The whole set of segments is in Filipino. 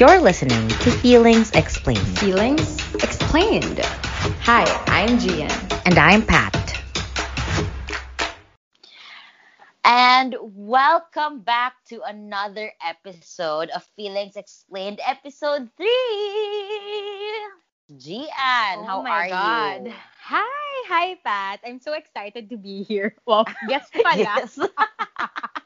You're listening to Feelings Explained. Feelings explained. Hi, I'm Gian. And I'm Pat. And welcome back to another episode of Feelings Explained, episode 3. Gian, oh how my are God. you? Hi, hi Pat. I'm so excited to be here. Wow, guess pala. Yes.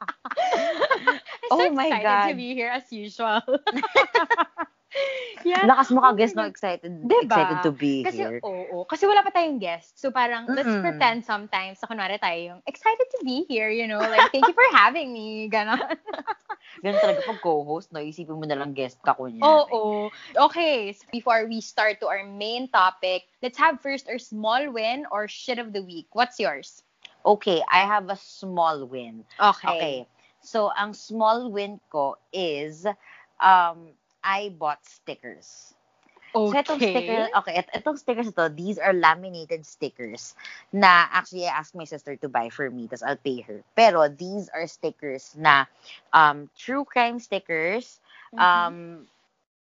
I'm so Oh my excited God. to be here as usual. yeah. Lakas mo Oh ka my guess no excited Diba? excited to be Kasi, here. oo. Kasi wala pa tayong guest. So parang, let's Mm-mm. pretend sometimes, sa kunwari tayo yung excited to be here, you know? Like, thank you for having me. Ganon. Ganun talaga pag co-host, no? Isipin mo na lang guest ka kunya. Oo. Okay, so before we start to our main topic, let's have first our small win or shit of the week. What's yours? Okay, I have a small win. Okay. Okay. So, ang small win ko is, um, I bought stickers. So, itong sticker, okay, it, itong stickers ito, these are laminated stickers na actually I asked my sister to buy for me, tas I'll pay her. Pero these are stickers na um, true crime stickers, Mhm. um,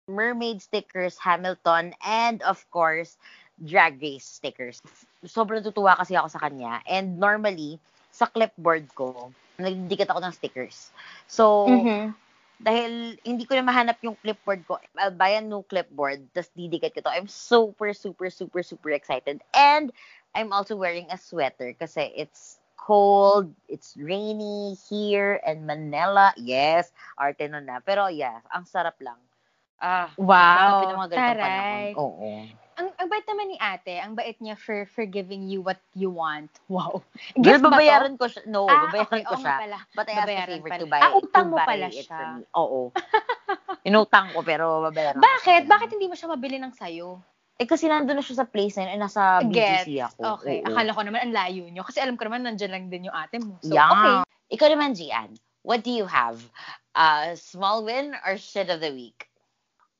mermaid stickers, Hamilton, and of course, drag race stickers. Sobrang tutuwa kasi ako sa kanya. And normally, sa clipboard ko, nagdidikit ako ng stickers. So, Mhm. dahil hindi ko na mahanap yung clipboard ko, I'll buy a new clipboard, tapos didikit ko to. I'm super, super, super, super excited. And I'm also wearing a sweater kasi it's cold, it's rainy here in Manila. Yes, arte nun na. Pero yeah, ang sarap lang. Ah, Wow. Taray. Oo. Ang, ang bait naman ni ate, ang bait niya for, for giving you what you want. Wow. Girl, Gift ba to? babayaran ko siya. No, Ah, babayaran okay, ko siya. pala. But I asked a Babayaran favor pala. to buy, Ah, utang to mo buy pala it siya. for me. Oo. Inutang ko, pero babayaran Bakit? Bakit hindi mo siya mabili ng sayo? Eh, kasi nandun na siya sa place na yun, eh, nasa BGC ako. Okay. Oo. Akala ko naman ang layo nyo. Kasi alam ko naman nandyan lang din yung ate mo. So, yeah. okay. Ikaw naman, Gian. What do you have? Uh, small win or shit of the week?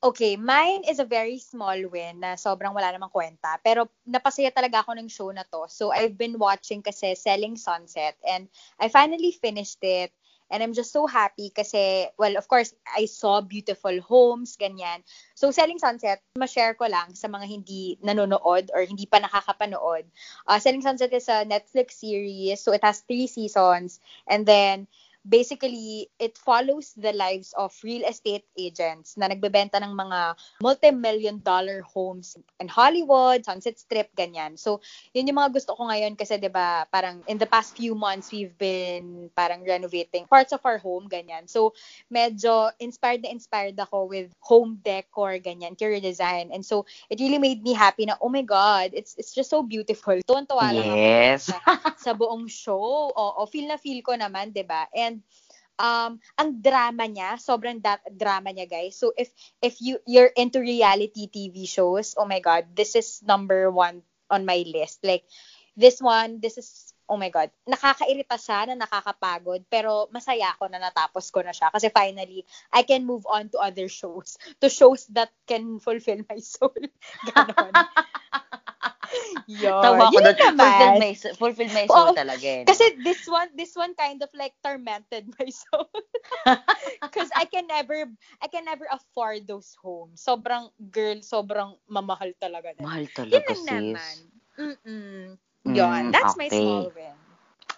Okay, mine is a very small win na sobrang wala namang kwenta. Pero napasaya talaga ako ng show na to. So I've been watching kasi Selling Sunset and I finally finished it. And I'm just so happy kasi, well, of course, I saw beautiful homes, ganyan. So, Selling Sunset, ma-share ko lang sa mga hindi nanonood or hindi pa nakakapanood. Uh, Selling Sunset is a Netflix series. So, it has three seasons. And then, basically, it follows the lives of real estate agents na nagbebenta ng mga multi-million dollar homes in Hollywood, Sunset Strip, ganyan. So, yun yung mga gusto ko ngayon kasi 'di ba parang in the past few months we've been parang renovating parts of our home, ganyan. So, medyo inspired na inspired ako with home decor, ganyan, interior design. And so, it really made me happy na, oh my God, it's it's just so beautiful. Tuwan-tuwa lang ako Yes. sa, sa buong show. Oo, feel na feel ko naman, 'di ba? And um ang drama niya, sobrang da- drama niya, guys. So if if you you're into reality TV shows, oh my god, this is number one on my list. Like this one, this is oh my god, nakakairita siya na nakakapagod, pero masaya ako na natapos ko na siya kasi finally I can move on to other shows, to shows that can fulfill my soul. Ganon. Yun. Tawa ko Yun doon. naman. Fulfill my, fulfill my soul Oo. talaga eh. Kasi this one, this one kind of like tormented my soul. Because I can never, I can never afford those homes. Sobrang girl, sobrang mamahal talaga. na. Mahal Yun talaga, lang sis. naman. Mm-mm. Mm, Yun. That's my okay. small win.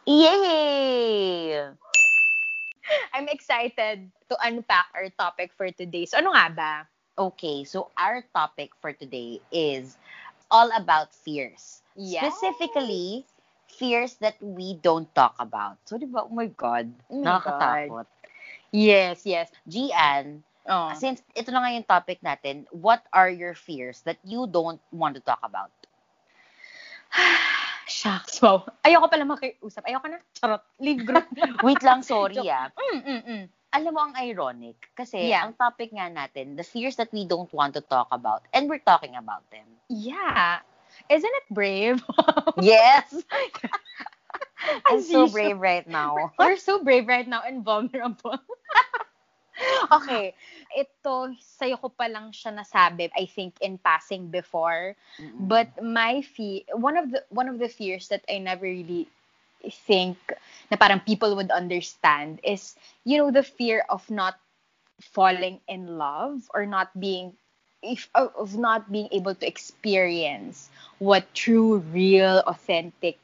Yay! I'm excited to unpack our topic for today. So, ano nga ba? Okay, so our topic for today is all about fears. Yes. Specifically, fears that we don't talk about. So, di ba, oh my God, Oh my nakakatakot. Yes, yes. Gian, Oh. since ito na nga yung topic natin, what are your fears that you don't want to talk about? Shucks. Wow. Ayoko pala makiusap. Ayoko na. Charot. Leave group. Wait lang, sorry ah. mm, mm, mm. Alam mo ang ironic, kasi Yeah. ang topic nga natin, the fears that we don't want to talk about, and we're talking about them. Yeah. Isn't it brave? Yes! I'm so brave right now. We're so brave right now and vulnerable. okay. Ito, sa'yo ko pa lang siya nasabi, I think, in passing before. Mm-mm. But my fear, one of the one of the fears that I never really think na parang people would understand is, you know, the fear of not falling in love or not being if of not being able to experience what true real authentic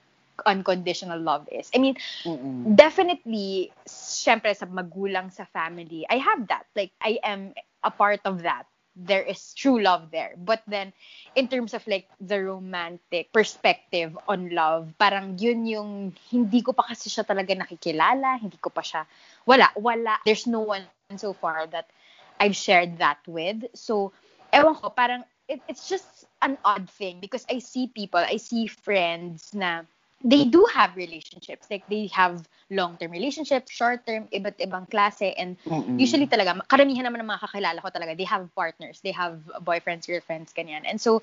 unconditional love is. I mean, Mm-mm. definitely syempre sa magulang sa family, I have that. Like I am a part of that. There is true love there. But then in terms of like the romantic perspective on love, parang yun yung hindi ko pa kasi siya talaga nakikilala, hindi ko pa siya wala, wala. There's no one so far that I've shared that with. So ewan ko, parang it, it's just an odd thing because I see people, I see friends na they do have relationships. Like they have long-term relationships, short-term, iba't ibang klase. And Mm-mm. usually talaga, karamihan naman ng mga kakilala ko talaga, they have partners, they have boyfriends, girlfriends, ganyan. And so,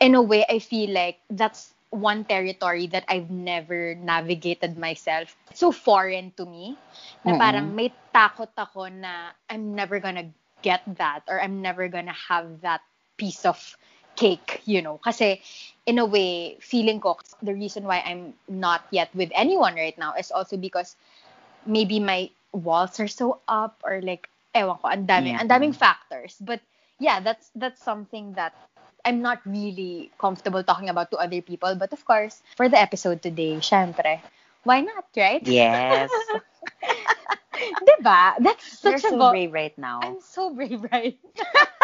in a way, I feel like that's one territory that I've never navigated myself. So foreign to me, na parang may takot ako na I'm never gonna get that or I'm never gonna have that piece of cake, you know. Kasi in a way, feeling ko, the reason why I'm not yet with anyone right now is also because maybe my walls are so up or like, ewan ko, ang dami, ang daming mm-hmm. factors. But yeah, that's that's something that I'm not really comfortable talking about to other people. But of course, for the episode today, syempre, why not, right? Yes. diba? That's such You're a so brave right now. I'm so brave right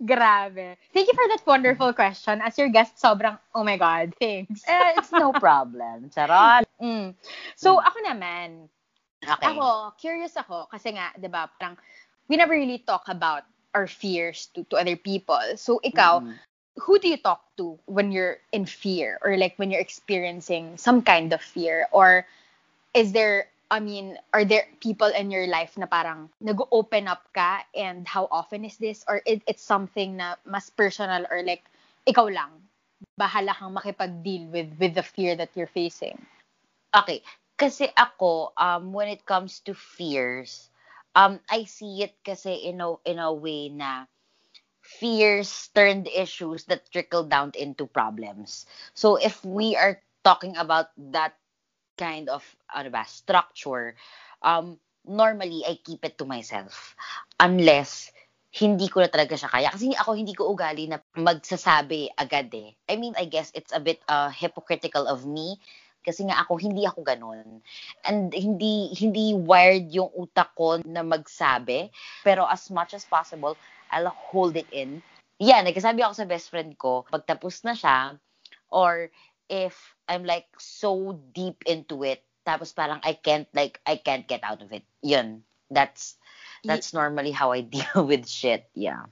Grabe. Thank you for that wonderful question. As your guest, sobrang, oh my God, thanks. eh, it's no problem. Charot. Mm. So, mm. ako naman, okay. ako, curious ako, kasi nga, di ba, parang, we never really talk about our fears to, to other people. So, ikaw, mm who do you talk to when you're in fear or like when you're experiencing some kind of fear? Or is there I mean, are there people in your life na parang nag-open up ka and how often is this? Or it, it's something na mas personal or like, ikaw lang, bahala kang makipag-deal with, with the fear that you're facing? Okay. Kasi ako, um, when it comes to fears, um, I see it kasi in a, in a way na fears turned issues that trickle down into problems. So if we are talking about that kind of ano ba, structure, um, normally I keep it to myself. Unless hindi ko na talaga siya kaya. Kasi ako hindi ko ugali na magsasabi agad eh. I mean, I guess it's a bit uh, hypocritical of me kasi nga ako hindi ako ganun. And hindi hindi wired yung utak ko na magsabi, pero as much as possible, I'll hold it in. Yeah, nagsasabi ako sa best friend ko, pagtapos na siya or if I'm like so deep into it, tapos parang I can't like I can't get out of it. Yun. That's that's normally how I deal with shit. Yeah.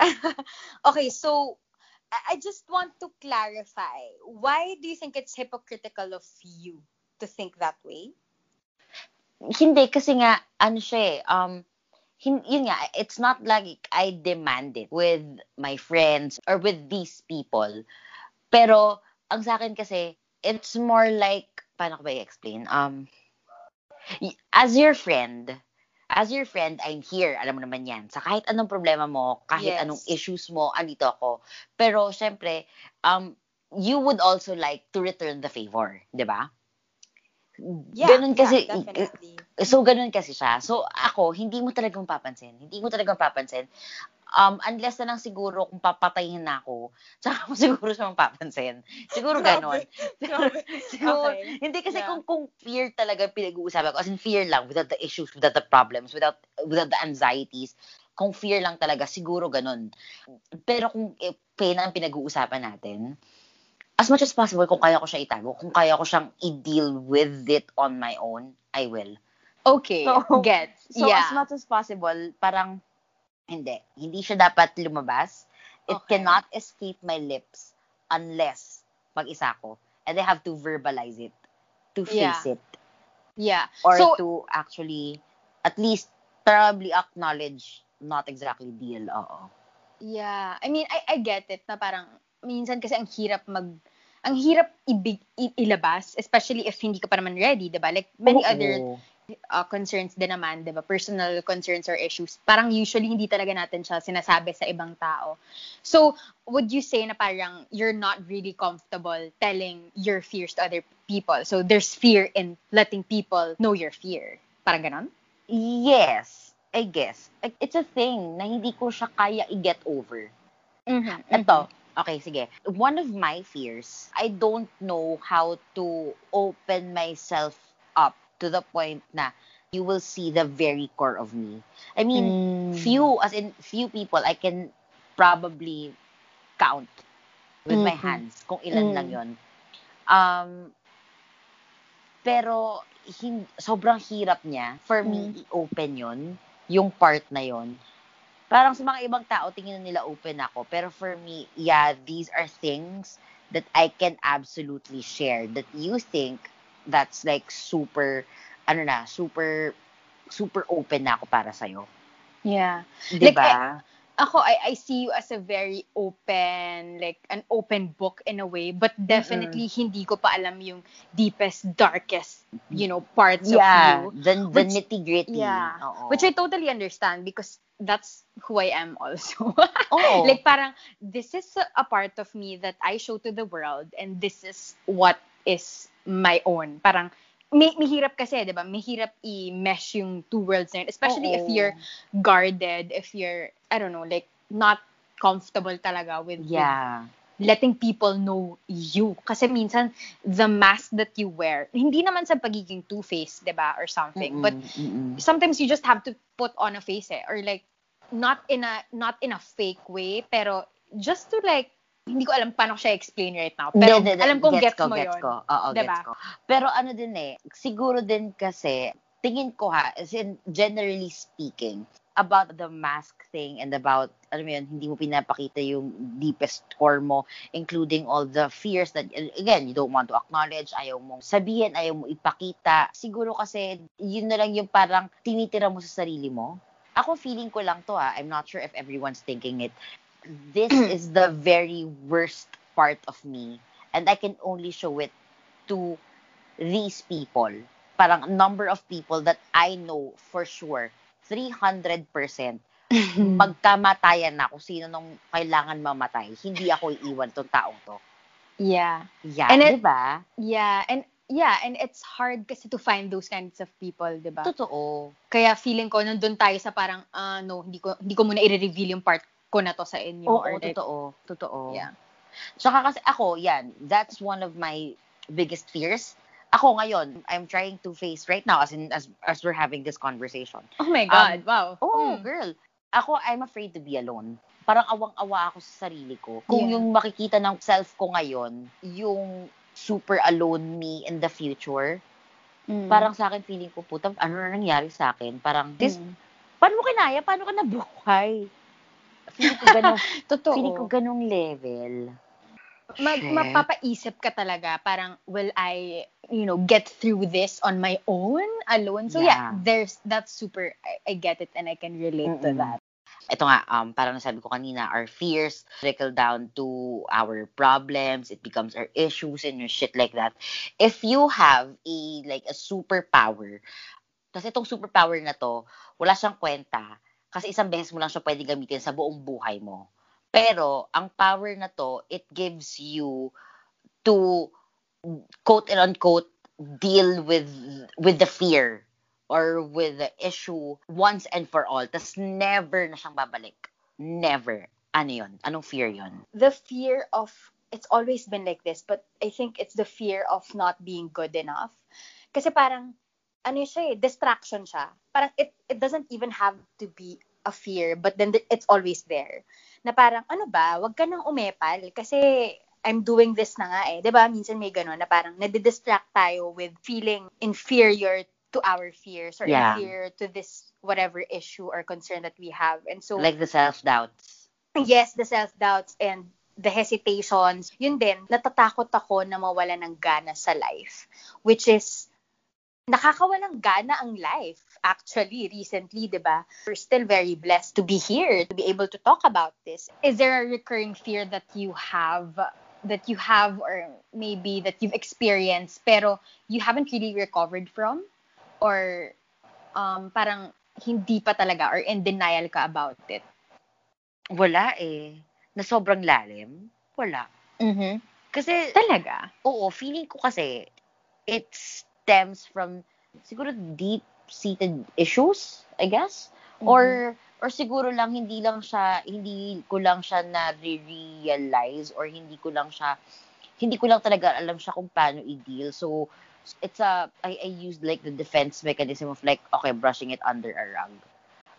okay, so I just want to clarify. Why do you think it's hypocritical of you to think that way? Hindi kasi nga ano siya eh, um hin, yun nga, it's not like I demand it with my friends or with these people. Pero ang sa akin kasi, it's more like, paano ko ba i-explain? Um, as your friend, as your friend, I'm here. Alam mo naman yan. Sa kahit anong problema mo, kahit yes. anong issues mo, andito ako. Pero, syempre, um, you would also like to return the favor. Di ba? Yeah, ganun kasi, yeah, definitely. So, ganun kasi siya. So, ako, hindi mo talaga mapapansin. Hindi mo talaga mapapansin um, unless na lang siguro kung papatayin na ako, tsaka mo siguro siya mapapansin. Siguro ganon. siguro, okay. Hindi kasi yeah. kung, kung fear talaga pinag-uusapan ko, as in fear lang, without the issues, without the problems, without, without the anxieties, kung fear lang talaga, siguro ganon. Pero kung eh, pain ang pinag-uusapan natin, as much as possible, kung kaya ko siya itago, kung kaya ko siyang i-deal with it on my own, I will. Okay, so, gets. So, yeah. as much as possible, parang hindi. Hindi siya dapat lumabas. It okay. cannot escape my lips unless mag-isa ko. And I have to verbalize it. To face yeah. it. Yeah. Or so, to actually, at least, probably acknowledge not exactly deal. Oo. Yeah. I mean, I, I get it na parang, minsan kasi ang hirap mag, ang hirap ibig, ilabas, especially if hindi ka pa naman ready, diba? Like, many oh, other uh, concerns din naman, 'di ba? Personal concerns or issues. Parang usually hindi talaga natin siya sinasabi sa ibang tao. So, would you say na parang you're not really comfortable telling your fears to other people? So, there's fear in letting people know your fear. Parang ganon? Yes, I guess. It's a thing na hindi ko siya kaya i-get over. Mm-hmm, Ito, okay, sige. One of my fears, I don't know how to open myself up to the point na you will see the very core of me. I mean, Mm. few, as in few people, I can probably count with my Mhm. hands kung ilan Mm. lang yon. Um, pero hin- sobrang hirap niya for me Mm. i-open yon yung part na yon. Parang sa mga ibang tao, tingin nila open ako. Pero for me, yeah, these are things that I can absolutely share. That you think that's like super, ano na, super, super open na ako para sa'yo. Yeah. Di Like, ba? Ako, I, I see you as a very open, like, an open book in a way, but definitely hindi ko pa alam yung deepest, darkest, you know, parts yeah, of you. the, the Which- nitty-gritty. Yeah. Oo. Which I totally understand because that's who I am also. Oo. like parang this is a part of me that I show to the world and this is what is my own. Parang may mahirap kasi, 'di ba? Mahirap i-mesh yung two worlds na yun, especially if Oo. you're guarded, if you're I don't know, like not comfortable talaga with, with Yeah. letting people know you. Kasi minsan, the mask that you wear, hindi naman sa pagiging two-faced, di ba, or something. But Mm-mm, mm-mm. sometimes you just have to put on a face eh, or like, not in a, not in a fake way, pero just to like, hindi ko alam paano siya explain right now. Pero Hindi, hindi, alam kong gets, ko, mo gets yun. ko. Oo, Diba? gets ko. Pero ano din eh, siguro din kasi, tingin ko ha, as in, generally speaking, about the mask thing and about, ano mo yun, hindi mo pinapakita yung deepest core mo, including all the fears that, again, you don't want to acknowledge, ayaw mong sabihin, ayaw mo ipakita. Siguro kasi, yun na lang yung parang tinitira mo sa sarili mo. Ako, feeling ko lang to ha, I'm not sure if everyone's thinking it. This is the very worst part of me and I can only show it to these people. Parang number of people that I know for sure, 300%, magkamatayan na kung sino nung kailangan mamatay. Hindi ako iiwan tong taong to. Yeah. Yeah, And it- di ba? Yeah. And yeah, and it's hard kasi to find those kinds of people, di ba? Totoo. Kaya feeling ko, nandun tayo sa parang, ah, no, hindi ko, hindi ko muna i-reveal yung part ko na to sa inyo. Oo, or like, totoo. Totoo. Yeah. Tsaka kasi ako, yan, that's one of my biggest fears. Ako ngayon, I'm trying to face right now as in as, as we're having this conversation. Oh my God, wow. Oh, Hmm. girl. Ako, I'm afraid to be alone. Parang awang-awa ako sa sarili ko. Kung Yeah. yung makikita ng self ko ngayon, yung super alone me in the future, Mm. parang sa akin feeling ko, puta, ano na nangyari sa akin? Parang, this, Mm. paano mo kinaya? Paano ka nabuhay? Feeling ko ganong, Totoo. feeling ko ganong level. Mag, Shit. mapapaisip ka talaga, parang, will I, you know, get through this on my own, alone? So yeah, Yeah. there's, that's super, I, I get it and I can relate to Mm-mm. that. ito nga, um, parang nasabi ko kanina, our fears trickle down to our problems, it becomes our issues and your shit like that. If you have a, like, a superpower, kasi itong superpower na to, wala siyang kwenta, kasi isang beses mo lang siya pwede gamitin sa buong buhay mo. Pero, ang power na to, it gives you to, quote and unquote, deal with, with the fear or with the issue once and for all. tas never na siyang babalik. Never. Ano yun? Anong fear yun? The fear of, it's always been like this, but I think it's the fear of not being good enough. Kasi parang, ano siya eh, distraction siya. Parang it, it doesn't even have to be a fear, but then th- it's always there. Na parang, ano ba, wag ka nang umepal kasi I'm doing this na nga eh. 'Di ba Minsan may gano'n na parang nadidistract tayo with feeling inferior to our fears or Yeah. inferior to this whatever issue or concern that we have. And so, Like the self-doubts. yes, the self-doubts and the hesitations, yun din, natatakot ako na mawala ng gana sa life. Which is, nakakawalang gana ang life. Actually, recently, di ba? We're still very blessed to be here, to be able to talk about this. Is there a recurring fear that you have that you have or maybe that you've experienced pero you haven't really recovered from? Or um, parang hindi pa talaga or in denial ka about it? Wala eh. Na sobrang lalim. Wala. Mm-hmm. Kasi, Talaga? oo, feeling ko kasi, it stems from, siguro deep seated issues, I guess. Mm-hmm. Or or siguro lang hindi lang siya hindi ko lang siya na realize or hindi ko lang siya hindi ko lang talaga alam siya kung paano i-deal. So it's a I, I used like the defense mechanism of like okay brushing it under a rug.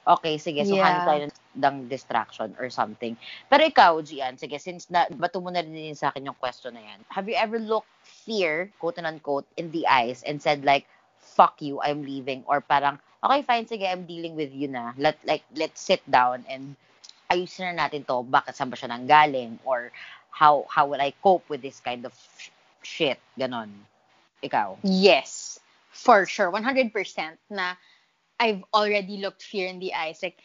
Okay, sige. So, yeah. hanap tayo ng distraction or something. Pero ikaw, Gian, sige, since na, bato mo na rin sa akin yung question na yan. Have you ever looked fear, quote and unquote, in the eyes and said like, fuck you, I'm leaving? Or parang, okay, fine, sige, I'm dealing with you na. Let, like, let's sit down and ayusin na natin to. Bakit saan ba siya nanggaling? Or how, how will I cope with this kind of sh- shit? Ganon. Ikaw? Yes. For sure. 100% na I've already looked fear in the eyes. Like,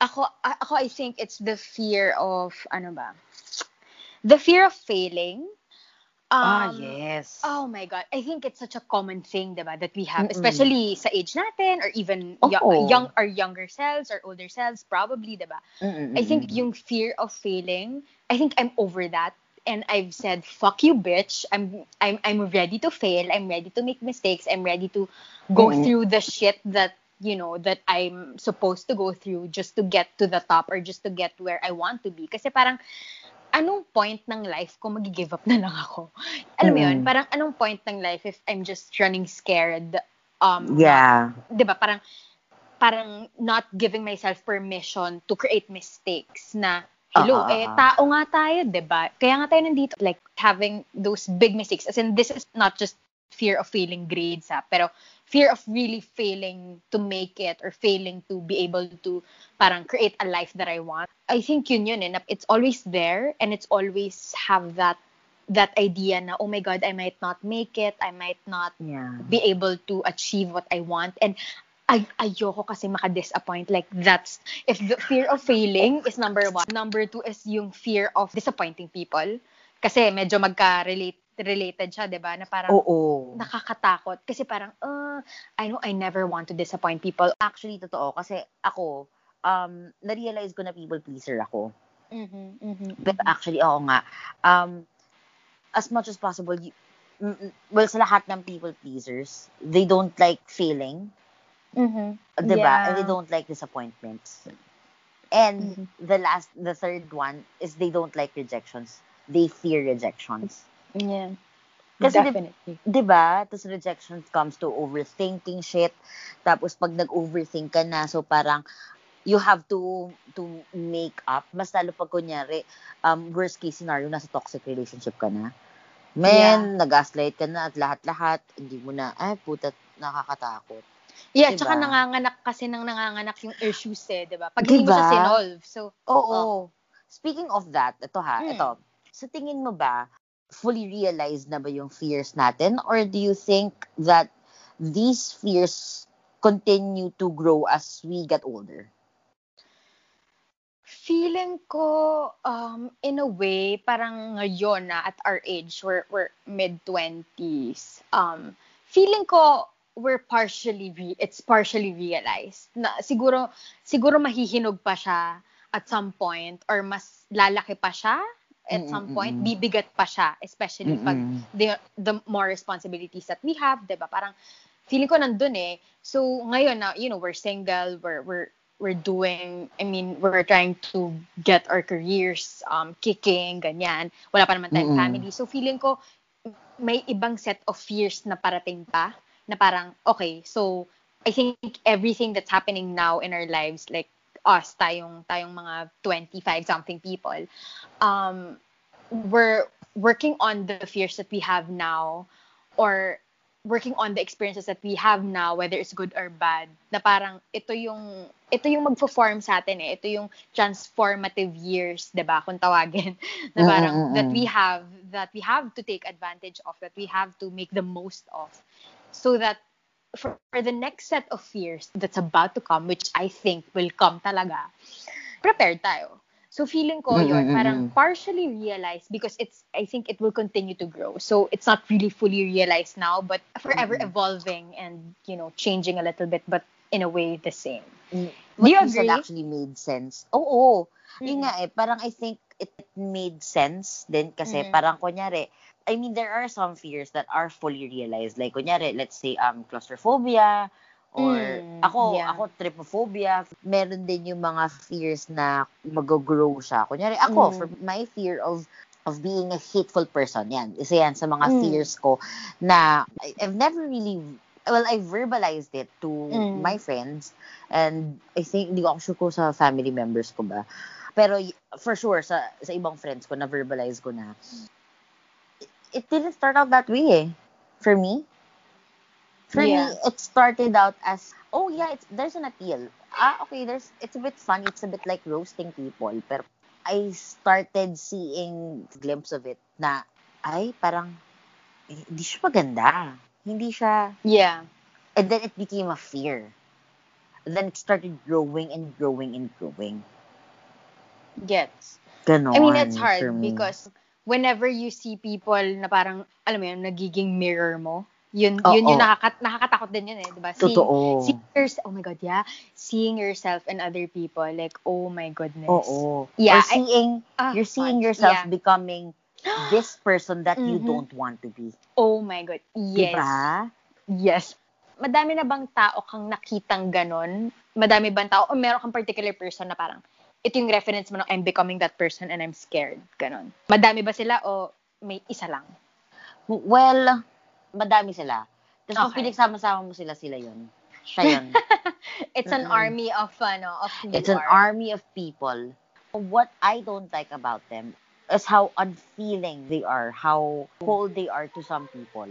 ako, ako, I think it's the fear of, ano ba? The fear of failing. Ah, um, yes. Oh my God. I think it's such a common thing, diba, that we have, Mm-mm. especially sa age natin or even oh. young, young, our younger selves or older selves, probably, diba? Mm-mm. I think yung fear of failing, I think I'm over that. And I've said, fuck you, bitch. I'm, I'm, I'm ready to fail. I'm ready to make mistakes. I'm ready to go mm-hmm. through the shit that you know, that I'm supposed to go through just to get to the top or just to get where I want to be. Kasi parang, anong point ng life ko magi-give up na lang ako? Alam mo mm. yun? Parang anong point ng life if I'm just running scared? Um, yeah. 'di ba? Parang parang not giving myself permission to create mistakes na hello, uh-huh. eh, tao nga tayo, 'di ba? Kaya nga tayo nandito. Like, having those big mistakes. As in, this is not just fear of failing grades, ha? Pero fear of really failing to make it or failing to be able to parang create a life that I want. I think yun yun eh, it's always there and it's always have that that idea na oh my god I might not make it I might not yeah. be able to achieve what I want and ay ayoko kasi maka-disappoint like that's if the fear of failing is number one number two is yung fear of disappointing people kasi medyo magka-relate related siya, 'di ba? Na parang Oo. nakakatakot kasi parang uh, I know I never want to disappoint people. Actually totoo kasi ako um na-realize ko na people pleaser ako. Mhm. Mhm. But actually ako nga um as much as possible you, well sa lahat ng people pleasers, they don't like failing. Mhm. 'Di ba? Yeah. And they don't like disappointments. And mm-hmm. the last the third one is they don't like rejections. They fear rejections. Yeah. Kasi Definitely. Di, di ba? Tapos rejection comes to overthinking shit. Tapos pag nag-overthink ka na, so parang you have to to make up. Mas lalo pag kunyari, um, worst case scenario, nasa toxic relationship ka na. Men, yeah. nag-gaslight ka na at lahat-lahat, hindi mo na, ay, puta, nakakatakot. Yeah, diba? tsaka nanganganak kasi nang nanganganak yung issues eh, di ba? Pag diba? hindi mo siya sinolve. So, Oo. Oh. Speaking of that, ito ha, hmm. ito. Sa tingin mo ba, fully realized na ba yung fears natin? Or do you think that these fears continue to grow as we get older? Feeling ko, um, in a way, parang ngayon na at our age, we're, we're mid-20s, um, feeling ko, we're partially, re- it's partially realized. Na siguro, siguro mahihinog pa siya at some point or mas lalaki pa siya at some point bibigat pa siya especially pag the, the more responsibilities that we have 'di ba parang feeling ko nandun eh. So ngayon na you know we're single we're we're we're doing I mean we're trying to get our careers um kicking ganyan. Wala pa naman tayong mm-hmm. family. So feeling ko may ibang set of fears na parating pa na parang okay so I think everything that's happening now in our lives like us, tayong, tayong mga 25 something people, um, we're working on the fears that we have now or working on the experiences that we have now whether it's good or bad na parang ito yung ito yung magfo-form sa atin eh. Ito yung transformative years 'di ba kung tawagin. Na parang mm-hmm. that we have that we have to take advantage of that we have to make the most of. So that for, for the next set of fears that's about to come, which I think will come talaga, prepared tayo. So feeling ko yun, mm-hmm. parang partially realized because it's, I think it will continue to grow. So it's not really fully realized now, but forever mm-hmm. evolving and, you know, changing a little bit, but in a way the same. Mm. What Do you, agree? actually made sense. Oo. Oh, mm-hmm. Yun nga eh, parang I think it made sense din kasi mm-hmm. parang kunyari, I mean, there are some fears that are fully realized. Like, kunyari, let's say, um, claustrophobia, Or mm, ako, yeah. ako trypophobia. Meron din yung mga fears na mag-grow siya. Kunyari ako, mm. for my fear of of being a hateful person. Yan, isa yan sa mga mm. fears ko na I've never really well, I verbalized it to mm. my friends and I think hindi ko ako sure ko sa family members ko ba. Pero for sure sa sa ibang friends ko na verbalize ko na it, didn't start out that way eh. For me, For yeah. me, it started out as, oh yeah, it's, there's an appeal. Ah, okay, there's, it's a bit fun. It's a bit like roasting people. Pero I started seeing glimpse of it na, ay, parang, eh, hindi siya maganda. Hindi siya, yeah. And then it became a fear. And then it started growing and growing and growing. Yes. Ganon I mean, it's hard because whenever you see people na parang, alam mo yun, nagiging mirror mo, yun, oh, yun yung nakakat, nakakatakot din yun eh, di ba? Totoo. Seeing, seeing oh my God, yeah. Seeing yourself and other people, like, oh my goodness. Oo. Yeah. Or seeing, I, uh, you're seeing yourself yeah. becoming this person that mm-hmm. you don't want to be. Oh my God. Yes. Diba? Yes. Madami na bang tao kang nakitang ganon? Madami bang tao? O meron kang particular person na parang, ito yung reference mo na I'm becoming that person and I'm scared. Ganon. Madami ba sila o may isa lang? Well, madami sila. Tapos okay. kung pinagsama-sama mo sila, sila yun. Siya yun. It's an mm-hmm. army of, ano, of who It's an are. army of people. What I don't like about them is how unfeeling they are, how cold they are to some people.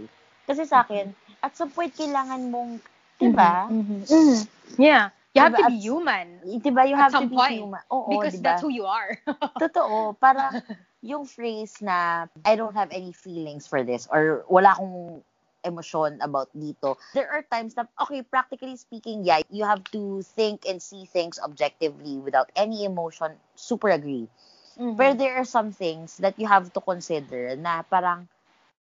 Kasi sa akin, mm-hmm. at some point, kailangan mong, di ba? Mm-hmm. Mm-hmm. Yeah. You have diba? to be human. Diba? You have to be point. human. Oo, Because diba? that's who you are. Totoo. Para yung phrase na, I don't have any feelings for this, or wala akong emosyon about dito. There are times that, okay, practically speaking, yeah, you have to think and see things objectively without any emotion. Super agree. Mm-hmm. But there are some things that you have to consider na parang,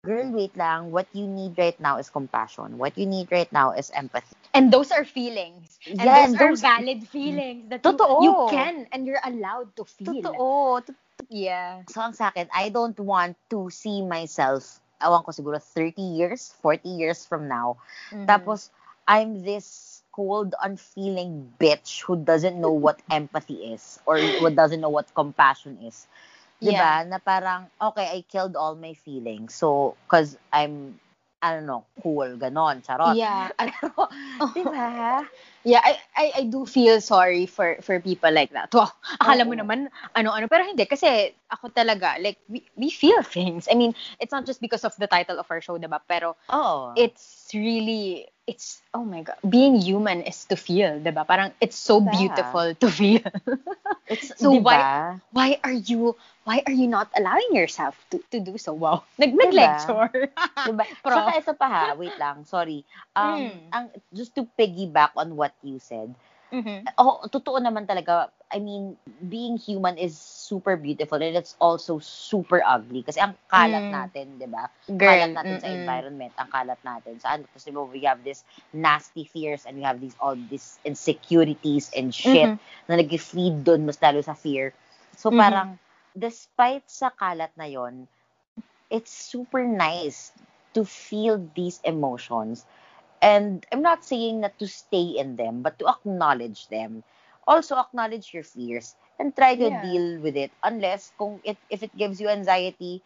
girl, wait lang, what you need right now is compassion. What you need right now is empathy. And those are feelings. And yeah, those, those are valid feelings that you, you, can and you're allowed to feel. Totoo. Yeah. So ang sa akin, I don't want to see myself awan ko siguro 30 years, 40 years from now. Mm-hmm. Tapos, I'm this cold, unfeeling bitch who doesn't know what empathy is or who doesn't know what compassion is. Diba? Yeah. Na parang, okay, I killed all my feelings. So, because I'm I don't know, cool, ganon, charot. Yeah. Pero, oh. di ba? Yeah, I, I, I do feel sorry for for people like that. Wow, akala oh. mo naman, ano-ano. Pero hindi, kasi ako talaga, like, we, we feel things. I mean, it's not just because of the title of our show, diba? Pero, oh. it's really, it's, oh my God, being human is to feel, diba? Parang, it's so diba? beautiful to feel. it's, so diba? why, why are you, why are you not allowing yourself to, to do so? Wow. Nag, diba? diba? Pro. Saka ito pa ha, wait lang, sorry. Um, mm. ang, just to piggyback on what you said, mm-hmm. oh, totoo naman talaga, I mean, being human is super beautiful and it's also super ugly. Kasi ang kalat mm. natin, di ba? Kalat natin mm-mm. sa environment, ang kalat natin sa ano. Kasi we have this nasty fears and we have these all these insecurities and shit mm-hmm. na nag-feed doon mas lalo sa fear. So mm-hmm. parang, despite sa kalat na yon, it's super nice to feel these emotions. And I'm not saying that to stay in them, but to acknowledge them. Also acknowledge your fears and try to yeah. deal with it. Unless kung it if it gives you anxiety,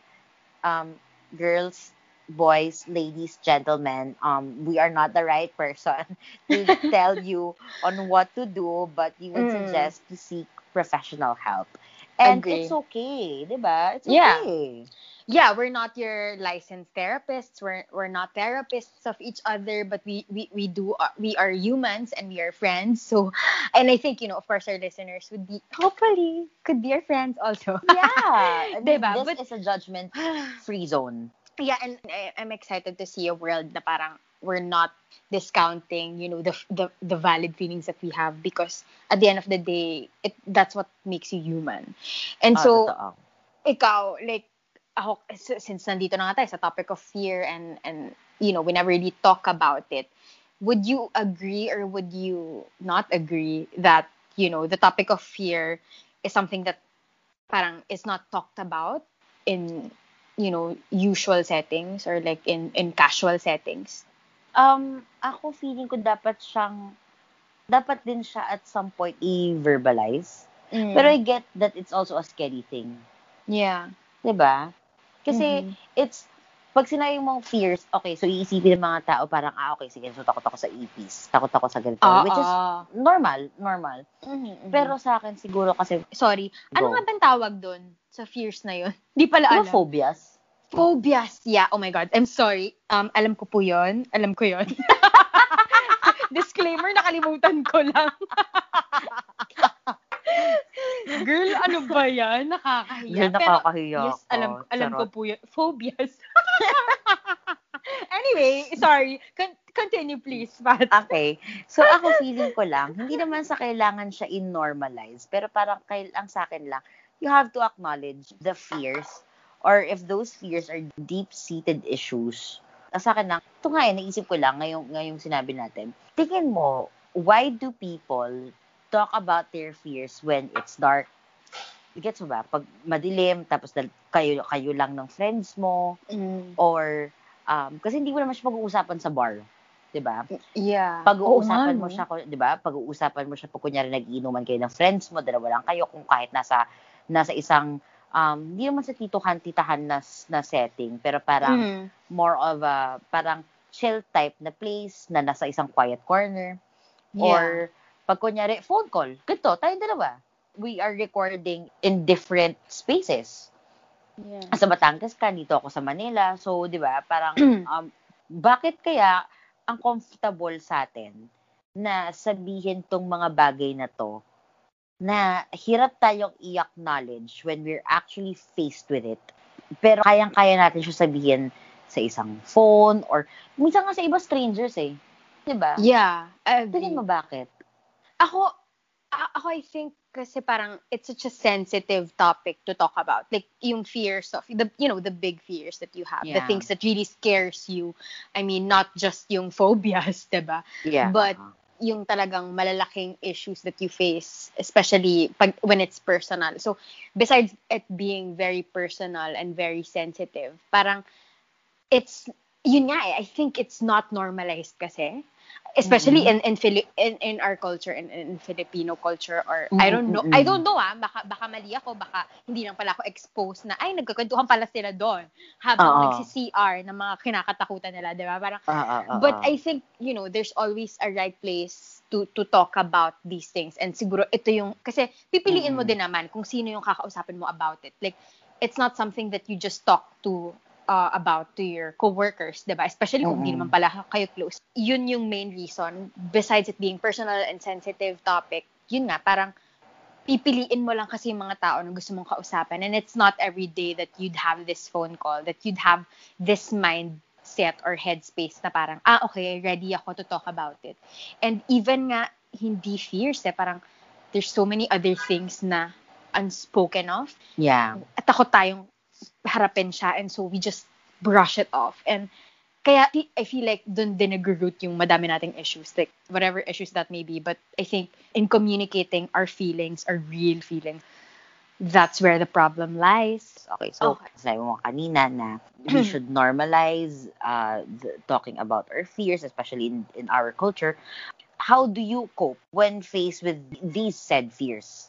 um, girls, boys, ladies, gentlemen, um, we are not the right person to tell you on what to do, but we would mm. suggest to seek professional help. And Agree. it's okay, diba? It's yeah. okay. Yeah, we're not your licensed therapists. We're we're not therapists of each other, but we we we do uh, we are humans and we are friends. So, and I think you know, of course, our listeners would be hopefully could be our friends also. Yeah, diba? This but, is a judgment-free zone. Yeah, and I, I'm excited to see a world na parang we're not discounting you know the the the valid feelings that we have because at the end of the day it that's what makes you human and ah, so totoo. ikaw like ako since nandito na nga tayo sa topic of fear and and you know we never really talk about it would you agree or would you not agree that you know the topic of fear is something that parang is not talked about in you know usual settings or like in in casual settings Um, ako feeling ko dapat siyang, dapat din siya at some point i-verbalize. Mm. Pero I get that it's also a scary thing. Yeah. ba? Kasi mm-hmm. it's pag sinabi mong fears, okay, so iisipin ng mga tao parang, ah, okay, sige, so takot ako sa EPs, takot ako sa ganito, uh, which is normal, normal. Mm-hmm, Pero sa akin, siguro kasi, sorry, ano go. ano nga bang tawag doon sa fears na yun? Di pala alam. phobias? Phobias, yeah, oh my God, I'm sorry. Um, alam ko po yon alam ko yon Disclaimer, nakalimutan ko lang. Girl, ano ba yan? Nakakahiya. Girl, nakakahiya. Pero, yes, alam, oh, alam ko po yan. Phobias. anyway, sorry. Con- continue please, Pat. Okay. So, ako feeling ko lang, hindi naman sa kailangan siya in-normalize, pero parang kail ang sa akin lang, you have to acknowledge the fears or if those fears are deep-seated issues. Sa akin lang, ito nga eh, naisip ko lang ngayong, ngayong sinabi natin. Tingin mo, why do people talk about their fears when it's dark. Gets mo ba? Pag madilim, tapos kayo, kayo lang ng friends mo, mm. or, um, kasi hindi mo naman siya pag-uusapan sa bar. 'di ba? Yeah. Pag-uusapan mo siya, 'di ba? Pag-uusapan mo siya pag kunyari nag-iinuman kayo ng friends mo, dalawa lang kayo kung kahit nasa nasa isang um hindi naman sa tituhan titahan na, na setting, pero parang mm. more of a parang chill type na place na nasa isang quiet corner yeah. or pag kunyari, phone call, ganito, tayong dalawa. We are recording in different spaces. Yeah. Sa Batangas ka, dito ako sa Manila. So, di ba, parang, um, bakit kaya ang comfortable sa atin na sabihin tong mga bagay na to na hirap tayong i-acknowledge when we're actually faced with it. Pero kayang-kaya natin siya sabihin sa isang phone or minsan nga sa iba strangers eh. 'Di ba? Yeah. Tingin mo bakit? Ako, ako I think kasi parang it's such a sensitive topic to talk about. Like yung fears of the you know the big fears that you have, yeah. the things that really scares you. I mean, not just yung phobias, 'di ba? Yeah. But yung talagang malalaking issues that you face, especially pag, when it's personal. So, besides it being very personal and very sensitive, parang it's yun nga eh, I think it's not normalized kasi especially mm-hmm. in in Phili- in in our culture in, in Filipino culture or mm-hmm. I don't know I don't know ah baka baka mali ako baka hindi lang pala ako exposed na ay nagkukwentuhan pala sila doon habang uh-huh. nagsi-CR ng mga kinakatakutan nila di ba parang uh-huh. but I think you know there's always a right place to to talk about these things and siguro ito yung kasi pipiliin mm-hmm. mo din naman kung sino yung kakausapin mo about it like it's not something that you just talk to uh, about to your coworkers, 'di ba? Especially kung hindi mm-hmm. naman pala kayo close. Yun yung main reason besides it being personal and sensitive topic. Yun nga, parang pipiliin mo lang kasi yung mga tao na gusto mong kausapin and it's not every day that you'd have this phone call, that you'd have this mindset or headspace na parang, ah, okay, ready ako to talk about it. And even nga, hindi fears eh, parang there's so many other things na unspoken of. Yeah. At ako tayong harapin siya and so we just brush it off. And kaya I feel like dun din nag-root yung madami nating issues, like whatever issues that may be. But I think in communicating our feelings, our real feelings, that's where the problem lies. Okay, so okay. sabi mo kanina na we should normalize uh, the, talking about our fears, especially in, in our culture. How do you cope when faced with these said fears?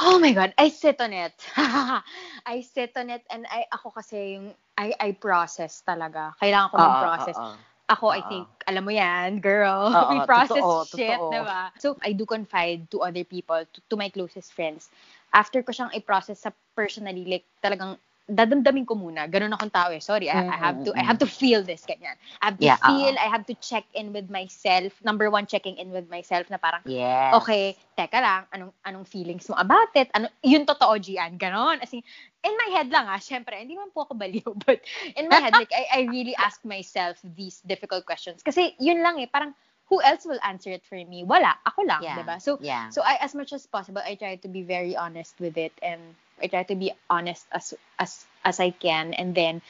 Oh my God, I sit on it. I sit on it and I, ako kasi yung, I, I process talaga. Kailangan ko mag-process. Uh, uh, uh, ako, uh, I think, alam mo yan, girl. Uh, we process totoo, shit, totoo. diba? So, I do confide to other people, to, to my closest friends. After ko siyang i-process sa personally, like, talagang dadamdamin ko muna. Ganun akong tao eh. Sorry, I, I have to I have to feel this ganyan. I have to yeah, feel, uh-oh. I have to check in with myself. Number one, checking in with myself na parang, yes. okay, teka lang, anong anong feelings mo about it? Ano, yun totoo, Gian. Ganon. As in, in my head lang ah, syempre, hindi man po ako baliw, but in my head, like, I, I really ask myself these difficult questions. Kasi yun lang eh, parang, who else will answer it for me? Wala, ako lang, yeah. 'di ba? So yeah. so I as much as possible I try to be very honest with it and I try to be honest as as as I can and then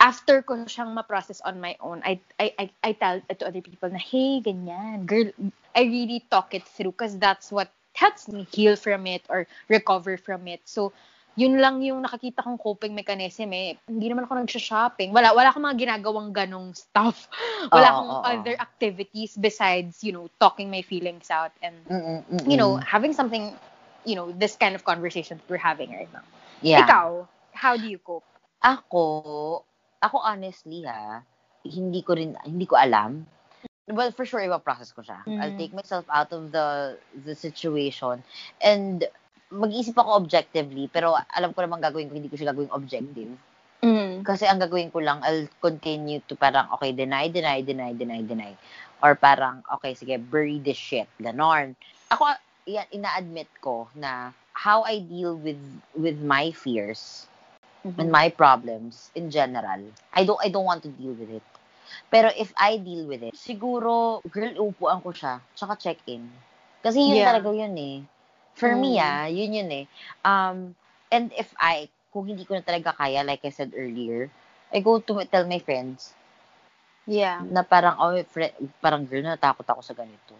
after ko siyang ma-process on my own, I, I, I, I tell to other people na, hey, ganyan, girl, I really talk it through because that's what helps me heal from it or recover from it. So, yun lang yung nakakita kong coping mechanism eh. Hindi naman ako nag-shopping. Wala, wala akong mga ginagawang ganong stuff. wala Oo, akong oo. other activities besides, you know, talking my feelings out and, Mm-mm, mm-mm. you know, having something, you know, this kind of conversation that we're having right now. yeah. Ikaw, how do you cope? Ako, ako honestly ha, hindi ko rin, hindi ko alam. Well, for sure, iba-process ko siya. I'll Mhm. take myself out of the the situation and mag-isip ako objectively, pero alam ko naman gagawin ko, hindi ko siya gagawin objective. Mm. Kasi ang gagawin ko lang, I'll continue to parang, okay, deny, deny, deny, deny, deny. Or parang, okay, sige, bury this shit. Ganon. Ako, ina-admit ko na how I deal with with my fears and my problems in general, I don't I don't want to deal with it. Pero if I deal with it, siguro, girl, upuan ko siya, tsaka check-in. Kasi yun Yeah. talaga yun eh. For me Mm. ah, yun yun eh. Um, and if I, kung hindi ko na talaga kaya, like I said earlier, I go to tell my friends Yeah. na parang, oh, fri- parang girl, natakot ako sa ganito.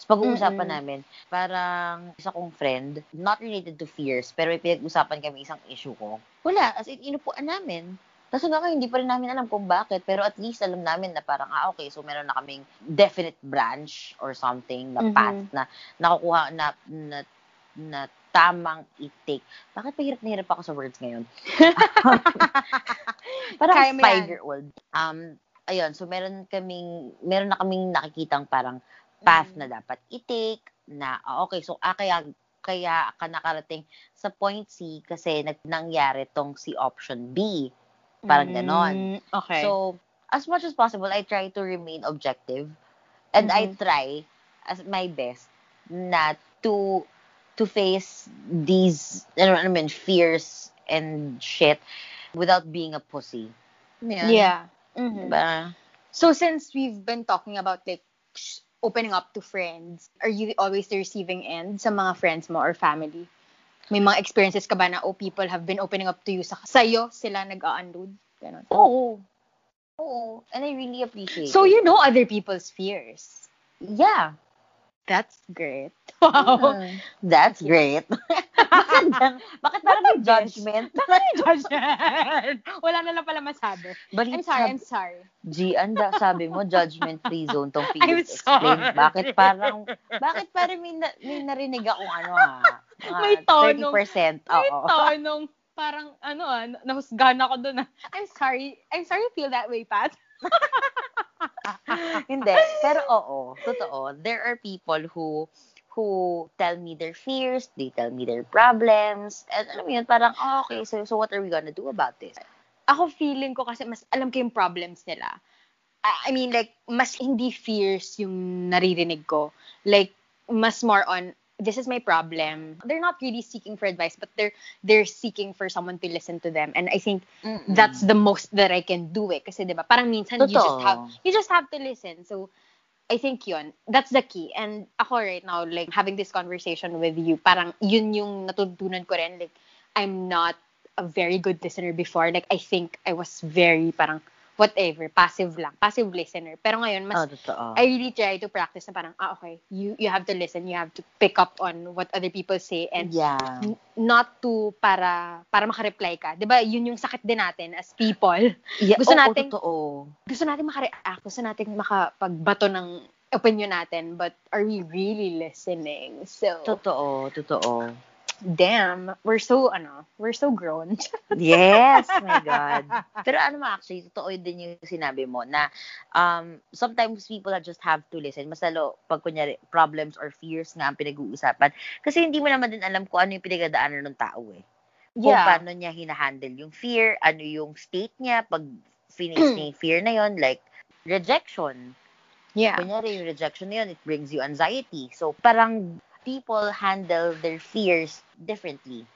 So, pag-uusapan Mm-mm. namin, parang isa kong friend, not related to fears, pero pinag-usapan kami isang issue ko. Wala, as in, inupuan namin. Tapos hanggang hindi pa rin namin alam kung bakit, pero at least alam namin na parang, ah, okay, so meron na kaming definite branch or something, na Mhm. path na nakukuha, na, na, na tamang i-take. Bakit pahirap na hirap ako sa words ngayon? parang Kaya five-year-old. Um, ayun, so meron kaming, meron na kaming nakikitang parang path Mm. na dapat i-take, na, ah, okay, so, ah, kaya, kaya ka nakarating sa point C kasi nag, nangyari tong si option B. Parang ganon. Mm, Okay. So, as much as possible, I try to remain objective. And I Mhm. try as my best na to to face these ano, ano man, fears and shit without being a pussy. Yan. yeah. Mhm. Diba? So since we've been talking about like sh- opening up to friends, are you always the receiving end sa mga friends mo or family? May mga experiences ka ba na oh people have been opening up to you sa sa'yo sila nag-unload? Ganon. Oo. Oo. And I really appreciate So it. you know other people's fears. Yeah. That's great. Wow. Mm. That's great. bakit, bakit parang may judgment? Judgment. Wala na lang pala masabi. But I'm sorry, I'm sorry. G, anda, sabi mo, judgment-free zone tong I'm Felix Explain. sorry. Bakit parang, bakit parang may, na, may narinig akong ano ha? Mga May tonong- 30%. May Oo. tonong parang ano ah, nahusgahan ako doon ah. I'm sorry. I'm sorry you feel that way, Pat. Hindi. Pero oo, totoo. There are people who who tell me their fears, they tell me their problems, and alam mo yun, parang, oh, okay, so, so what are we gonna do about this? Ako feeling ko kasi mas alam ko yung problems nila. I mean like mas hindi fears yung naririnig ko. Like mas more on this is my problem. They're not really seeking for advice, but they're they're seeking for someone to listen to them. And I think Mm-mm. that's the most that I can do eh. Kasi 'di ba parang minsan you just Totoo. have you just have to listen. So I think yun, that's the key. And ako right now, like, having this conversation with you, parang yun yung natutunan ko rin. Like, I'm not a very good listener before. Like, I think I was very, parang, whatever, passive lang. Passive listener. Pero ngayon, Oh, mas, totoo. I really try to practice na parang, ah, okay, you, you have to listen. You have to pick up on what other people say. And yeah. n- not to para para makareply ka. ba? Yun yung sakit din natin as people. yeah. gusto oo, nating- totoo. Gusto natin makareact, gusto natin makapagbato ng opinion natin, but are we really listening? So, Totoo, totoo. Damn, we're so ano, we're so grown. Yes, my God. Pero ano mo actually, totoo din yung sinabi mo na um, sometimes people just have to listen. Mas lalo pag kunyari problems or fears nga ang pinag-uusapan. Kasi hindi mo naman din alam kung ano yung pinagdadaanan ng tao eh. Kung paano niya hinahandle yung fear, ano yung state niya pag finish niya yung fear na yon like rejection. Yeah. Kunyari yung rejection na yun, it brings you anxiety. So parang people handle their fears differently.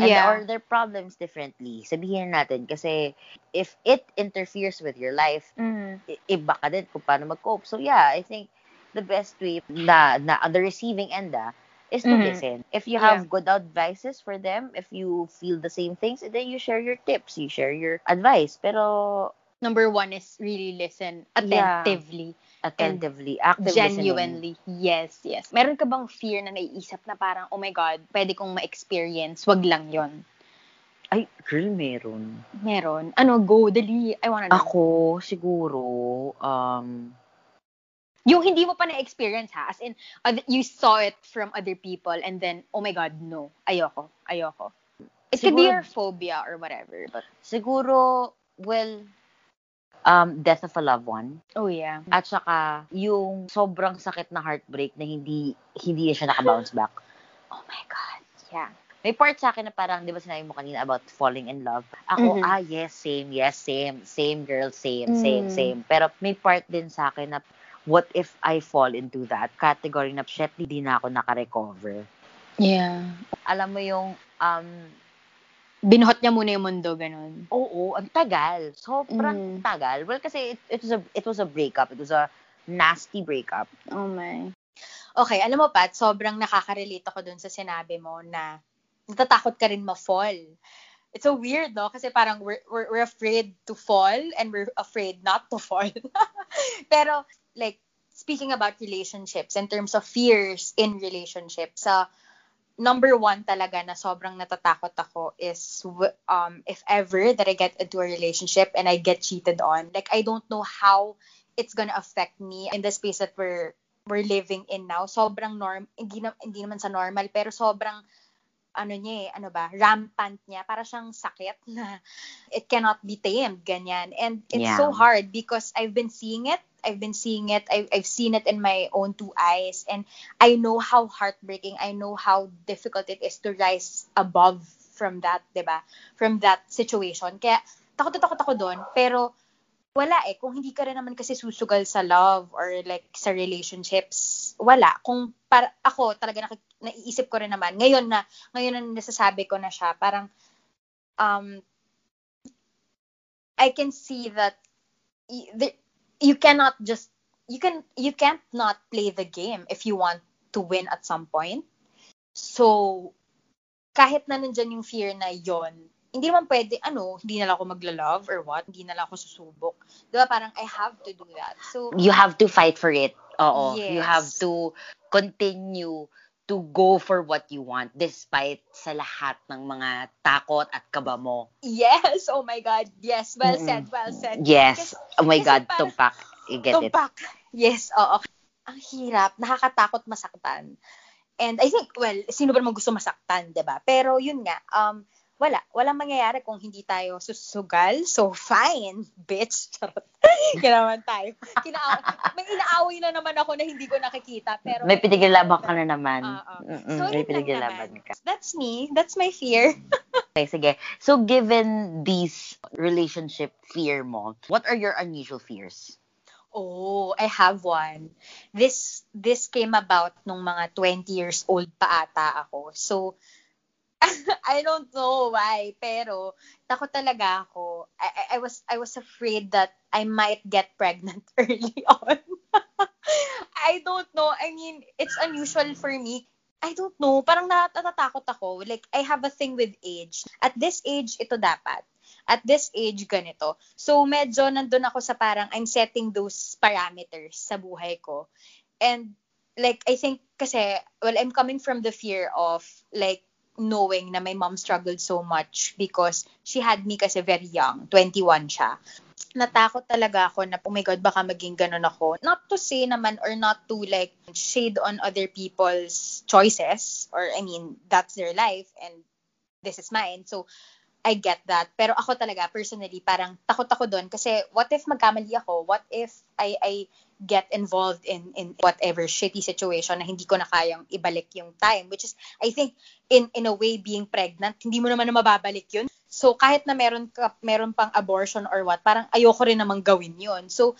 And, Yeah. Or their problems differently. Sabihin natin kasi if it interferes with your life, Mm. i- iba ka din kung paano mag-cope. So yeah, I think the best way na, na on the receiving end ah, is to Mhm. listen. If you have good advices for them, if you feel the same things, then you share your tips, you share your advice. Pero Number one is really listen Yeah. Attentively. attentively, active listening. Genuinely. Yes, yes. Meron ka bang fear na naiisip na parang, oh my God, pwede kong ma-experience, wag lang yon Ay, girl, meron. Meron? Ano, go, dali. I wanna know. Ako, siguro, um, yung hindi mo pa na-experience ha, as in, you saw it from other people and then, oh my God, no. Ayoko. Ayoko. It siguro, could be your phobia or whatever. But siguro, well, um, death of a loved one. Oh, yeah. At saka, yung sobrang sakit na heartbreak na hindi, hindi na siya nakabounce back. Oh my God. Yeah. May part sa akin na parang, di ba sinabi mo kanina about falling in love? Ako, mm-hmm. ah, yes, same, yes, same, same girl, same, mm. same, same. Pero may part din sa akin na, what if I fall into that category na, shit, hindi na ako naka-recover. Yeah. Alam mo yung, um, binuhot niya muna yung mundo, ganun. Oo, ang tagal. Sobrang mm. tagal. Well, kasi it, it, was a, it was a breakup. It was a nasty breakup. Oh my. Okay, alam mo, Pat, sobrang nakaka-relate ako dun sa sinabi mo na natatakot ka rin ma-fall. It's so weird, no? Kasi parang we're, we're, we're afraid to fall and we're afraid not to fall. Pero, like, speaking about relationships, in terms of fears in relationships, sa uh, number one talaga na sobrang natatakot ako is um, if ever that I get into a relationship and I get cheated on. Like, I don't know how it's gonna affect me in the space that we're we're living in now. Sobrang norm, hindi, na, hindi naman sa normal, pero sobrang ano niya eh, ano ba, rampant niya, para siyang sakit na it cannot be tamed, ganyan. And it's yeah. so hard because I've been seeing it, I've been seeing it, I've, I've seen it in my own two eyes, and I know how heartbreaking, I know how difficult it is to rise above from that, di ba? From that situation. Kaya, takot na takot ako doon, pero wala eh. Kung hindi ka rin naman kasi susugal sa love or like sa relationships, wala. Kung para ako talaga nakik- naiisip ko rin naman, ngayon na, ngayon na nasasabi ko na siya, parang, um, I can see that the, you cannot just, you can, you can't not play the game if you want to win at some point. So, kahit na nandyan yung fear na yon hindi naman pwede, ano, hindi na lang ako magla-love or what, hindi na lang ako susubok. Di ba, parang I have to do that. So, you have to fight for it. Oo. Yes. You have to continue to go for what you want despite sa lahat ng mga takot at kaba mo. Yes! Oh my God. Yes. Well mm-hmm. said. Well said. Yes. Kasi, oh my God. Parang, tumpak. You get tumpak. it. Yes. Oo. Ang hirap. Nakakatakot masaktan. And I think, well, sino ba naman gusto masaktan, di ba? Pero yun nga, um, wala. Walang mangyayari kung hindi tayo susugal. So, fine, bitch. Charot. naman tayo. Kinaaw- may inaaway na naman ako na hindi ko nakikita. Pero may piniglaban ka na naman. Uh-uh. So, may piniglaban ka. That's me. That's my fear. okay, sige. So, given these relationship fear mo, what are your unusual fears? Oh, I have one. This this came about nung mga 20 years old pa ata ako. So, I don't know why, pero takot talaga ako. I, I, was I was afraid that I might get pregnant early on. I don't know. I mean, it's unusual for me. I don't know. Parang natatakot ako. Like, I have a thing with age. At this age, ito dapat. At this age, ganito. So, medyo nandun ako sa parang I'm setting those parameters sa buhay ko. And, like, I think kasi, well, I'm coming from the fear of, like, knowing na my mom struggled so much because she had me kasi very young, 21 siya. Natakot talaga ako na, oh my God, baka maging ganun ako. Not to say naman or not to like shade on other people's choices or I mean, that's their life and this is mine. So, I get that. Pero ako talaga, personally, parang takot ako doon kasi what if magkamali ako? What if I, I get involved in, in whatever shitty situation na hindi ko na kayang ibalik yung time? Which is, I think, in, in a way, being pregnant, hindi mo naman na mababalik yun. So, kahit na meron, ka, meron pang abortion or what, parang ayoko rin namang gawin yun. So,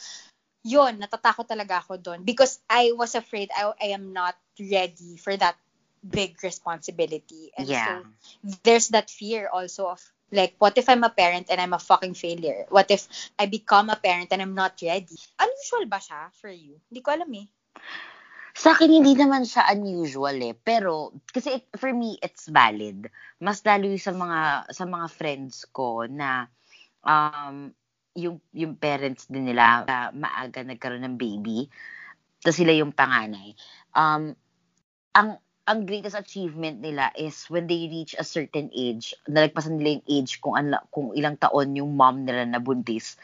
yun, natatakot talaga ako doon because I was afraid I, I am not ready for that big responsibility. And yeah. so there's that fear also of like what if I'm a parent and I'm a fucking failure? What if I become a parent and I'm not ready? Unusual ba siya for you? Hindi ko alam eh. Sa akin, hindi naman siya unusual eh. Pero, kasi it, for me, it's valid. Mas lalo yung sa mga, sa mga friends ko na um, yung, yung parents din nila uh, maaga nagkaroon ng baby. Tapos sila yung panganay. Um, ang ang greatest achievement nila is when they reach a certain age, nalagpasan nila yung age kung, anla, kung ilang taon yung mom nila na buntis.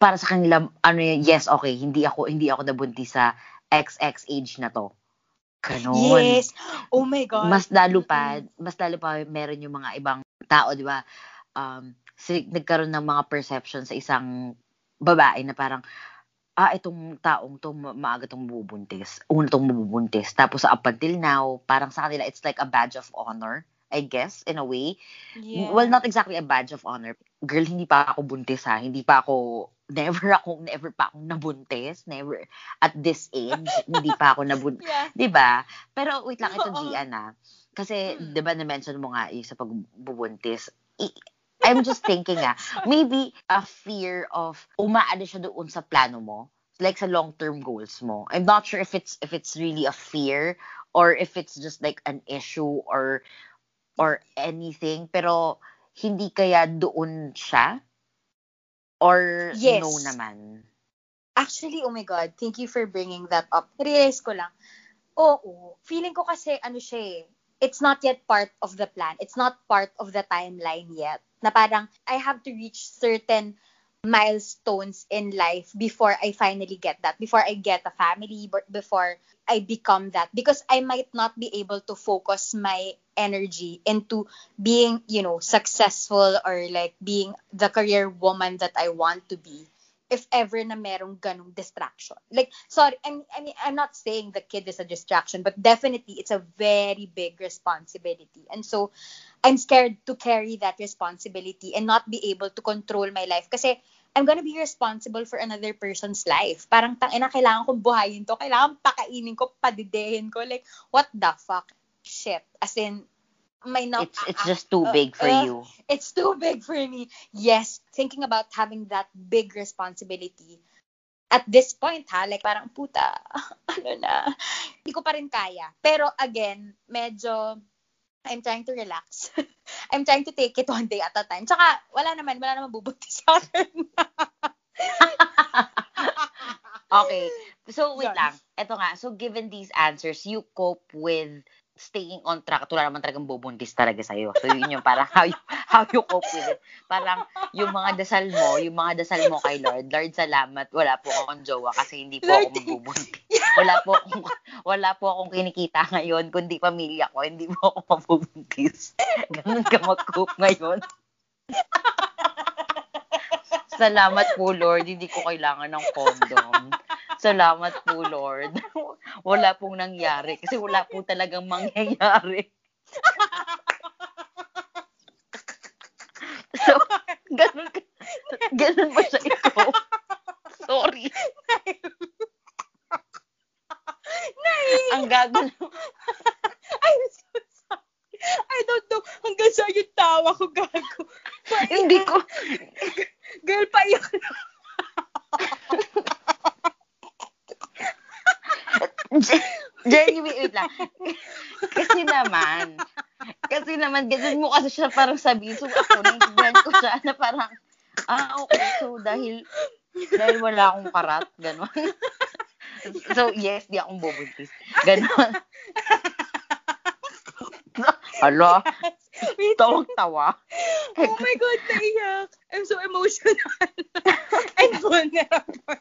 Para sa kanila, ano yun, yes, okay, hindi ako, hindi ako nabuntis sa XX age na to. Ganon. Yes. Oh my God. Mas lalo pa, mas lalo pa meron yung mga ibang tao, di ba? Um, nagkaroon ng mga perception sa isang babae na parang, ah, itong taong to maaga tong bubuntis. Una tong bubuntis. Tapos up until now, parang sa kanila, it's like a badge of honor. I guess, in a way. Yeah. Well, not exactly a badge of honor. Girl, hindi pa ako buntis ha. Hindi pa ako, never ako, never pa akong nabuntis. Never. At this age, hindi pa ako nabuntis. Yeah. ba diba? Pero wait lang, ito, Gian ha. Kasi, hmm. di ba, na-mention mo nga yung sa pagbubuntis. I'm just thinking ah, maybe a fear of umaano siya doon sa plano mo like sa long-term goals mo. I'm not sure if it's if it's really a fear or if it's just like an issue or or anything pero hindi kaya doon siya or yes. no naman. Actually, oh my god, thank you for bringing that up. Realize ko lang. Oo, feeling ko kasi ano siya eh, it's not yet part of the plan. It's not part of the timeline yet na parang I have to reach certain milestones in life before I finally get that, before I get a family, before I become that. Because I might not be able to focus my energy into being, you know, successful or like being the career woman that I want to be if ever na merong ganong distraction. Like, sorry, I mean, I mean, I'm not saying the kid is a distraction, but definitely it's a very big responsibility. And so, I'm scared to carry that responsibility and not be able to control my life. Kasi, I'm gonna be responsible for another person's life. Parang, tangina, kailangan kong buhayin to. Kailangan pakainin ko, padidehin ko. Like, what the fuck? Shit. As in, may not it's it's just too uh, big for uh, you. it's too big for me. Yes thinking about having that big responsibility. At this point ha like parang puta ano na? Hindi ko pa rin kaya. Pero again medyo I'm trying to relax. I'm trying to take it one day at a time. Tsaka wala naman wala naman bubunti sa akin. Okay. So wait lang. Eto nga. So given these answers you cope with staying on track. At wala naman talagang bubuntis talaga sa'yo. So, yun yung parang how you, how you cope with it. Parang yung mga dasal mo, yung mga dasal mo kay Lord, Lord, salamat, wala po akong jowa kasi hindi po Lord, ako mabubuntis. Wala po akong, wala po akong kinikita ngayon, kundi pamilya ko, hindi po ako mabubuntis. Ganun ka mag-cope ngayon. Salamat po, Lord. Hindi ko kailangan ng condom. Salamat po, Lord. wala pong nangyari kasi wala po talagang mangyayari. so, ganun, ganun ba siya ikaw? Sorry. Ang gagawin. I'm so sorry. I don't know. Hanggang sa yung tawa ko gago. Hindi ko. Girl, paiyak Jenny, wait, lang. kasi naman, kasi naman, ganun mo kasi siya parang sabihin. So, ako, naintindihan ko siya na parang, ah, okay, so dahil, dahil wala akong karat, gano'n. so, yes, di akong bubuntis. Gano'n. Hala, tawang-tawa. Oh my God, naiyak. I'm so emotional. and vulnerable.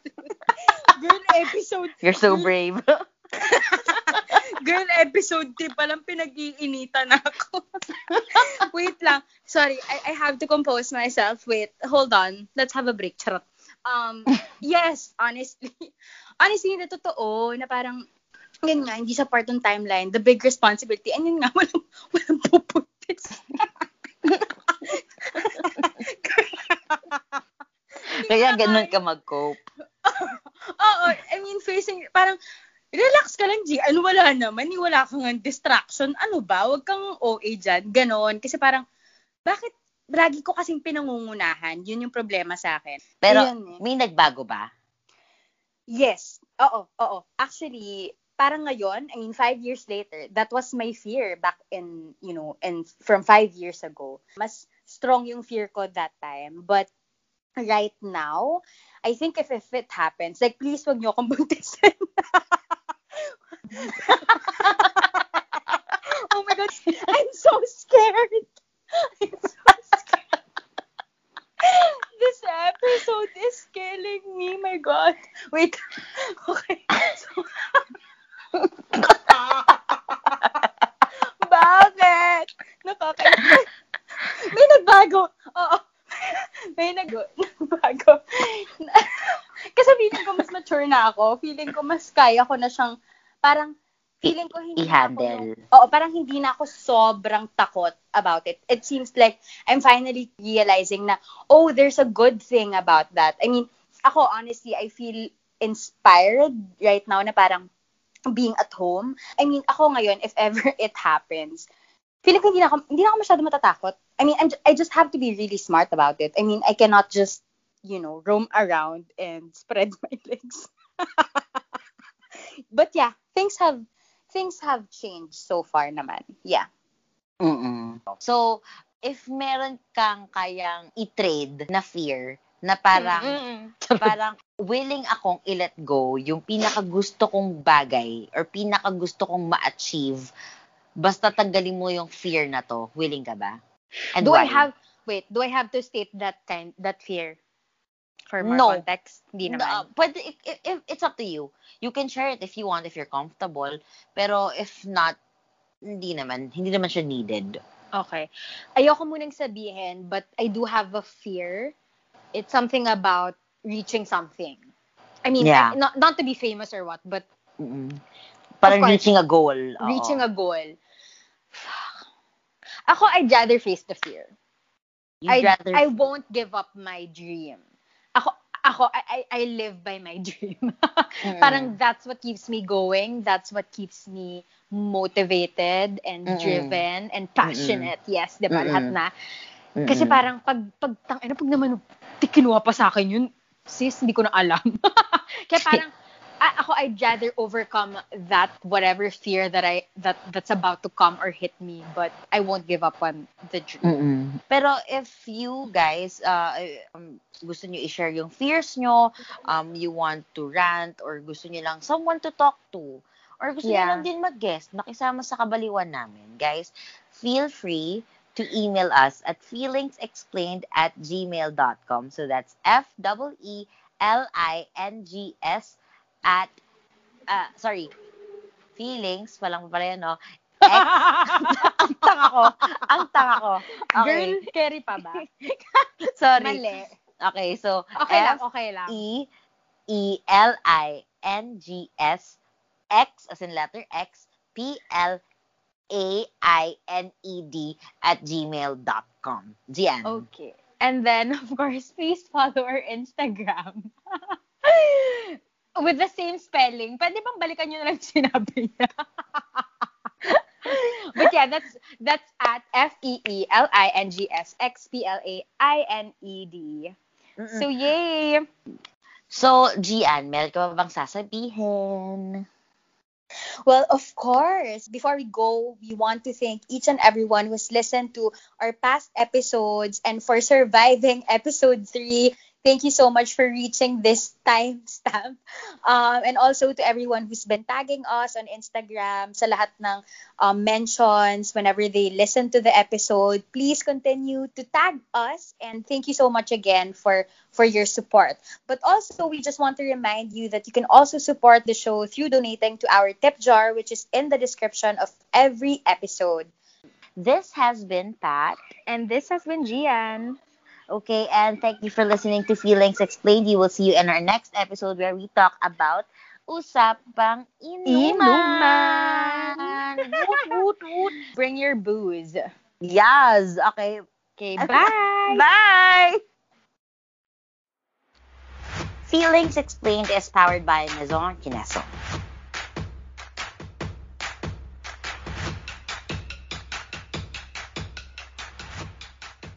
Girl, episode. You're so brave. Girl, episode 3 pa lang pinag-iinitan ako. Wait lang. Sorry, I, I have to compose myself. Wait, hold on. Let's have a break. Charot. Um, yes, honestly. Honestly, na totoo, na parang, yun nga, hindi sa part ng timeline, the big responsibility, and yun nga, walang, walang pupuntis. Kaya ganun ka mag-cope. Oo, I mean, facing, parang, relax ka lang, G. Ano, wala naman. Wala kang distraction. Ano ba? Huwag kang OA dyan. Ganon. Kasi parang, bakit lagi ko kasing pinangungunahan? Yun yung problema sa akin. Pero, Ayun, eh. may nagbago ba? Yes. Oo, oo. Actually, parang ngayon, I mean, five years later, that was my fear back in, you know, and from five years ago. Mas strong yung fear ko that time. But right now, I think if, if it happens, like, please wag niyo akong buntisin. god, I'm so scared. I'm so scared. this episode is killing me. My god. Wait. Okay. So, Bakit? Nakakainis. May nagbago. Oo. May nag nagbago. Kasi feeling ko mas mature na ako. Feeling ko mas kaya ko na siyang parang feeling ko hindi I-handle. Ako, oo, parang hindi na ako sobrang takot about it. It seems like I'm finally realizing na, oh, there's a good thing about that. I mean, ako, honestly, I feel inspired right now na parang being at home. I mean, ako ngayon, if ever it happens, feeling ko hindi na ako, hindi na ako masyado matatakot. I mean, I'm, I just have to be really smart about it. I mean, I cannot just, you know, roam around and spread my legs. but yeah, things have things have changed so far naman. Yeah. Mm-mm. So, if meron kang kayang i-trade na fear na parang Mm-mm. parang willing akong i-let go yung pinaka gusto kong bagay or pinaka gusto kong ma-achieve basta tanggalin mo yung fear na to willing ka ba and do why? I have wait do I have to state that kind that fear for more no. context? Hindi naman. Uh, no, if, if, it's up to you. You can share it if you want, if you're comfortable. Pero if not, hindi naman. Hindi naman siya needed. Okay. Ayoko munang sabihin, but I do have a fear. It's something about reaching something. I mean, yeah. I, not, not to be famous or what, but... Mm-mm. Parang course, reaching a goal. Reaching Oo. a goal. Ako, I'd rather face the fear. Rather... I won't give up my dream ako, ako, I, I live by my dream. mm. Parang that's what keeps me going. That's what keeps me motivated and mm. driven and passionate. Mm. Yes, di ba? Lahat na. Kasi parang pag, pag, tang, ano, pag naman, kinuha pa sa akin yun, sis, hindi ko na alam. Kaya parang, ako I'd rather overcome that whatever fear that I that that's about to come or hit me but I won't give up on the dream. Mm-mm. Pero if you guys uh, um, gusto niyo i-share yung fears nyo, um you want to rant or gusto niyo lang someone to talk to or gusto yeah. niyo lang din mag-guest, makisama sa kabaliwan namin, guys, feel free to email us at feelingsexplained at gmail.com. So that's F E E L I N G S at, uh, sorry, feelings, walang pala yan, no? Ang tanga ko. Ang tanga ko. Okay. Girl, carry pa ba? sorry. Mali. Okay, so, okay F, lang, okay lang. E, E, L, I, N, G, S, X, as in letter X, P, L, A-I-N-E-D at gmail.com. Gian. Okay. And then, of course, please follow our Instagram. With the same spelling. Pwede bang balikan nyo na lang sinabi niya? But yeah, that's that's at F E E L I N G S X P L A I N E D. So yay. So, Gian, meron ka ba bang sasabihin? Well, of course. Before we go, we want to thank each and everyone who's listened to our past episodes and for surviving episode 3 Thank you so much for reaching this timestamp. Um, and also to everyone who's been tagging us on Instagram, sa lahat ng um, mentions whenever they listen to the episode. Please continue to tag us and thank you so much again for for your support. But also, we just want to remind you that you can also support the show through donating to our tip jar, which is in the description of every episode. This has been Pat. And this has been Gian. Okay, and thank you for listening to Feelings Explained. You will see you in our next episode where we talk about usapang inuman. inuman. woot, woot, woot. Bring your booze. Yes. Okay. Okay, bye. bye. Feelings Explained is powered by Maison Kineso.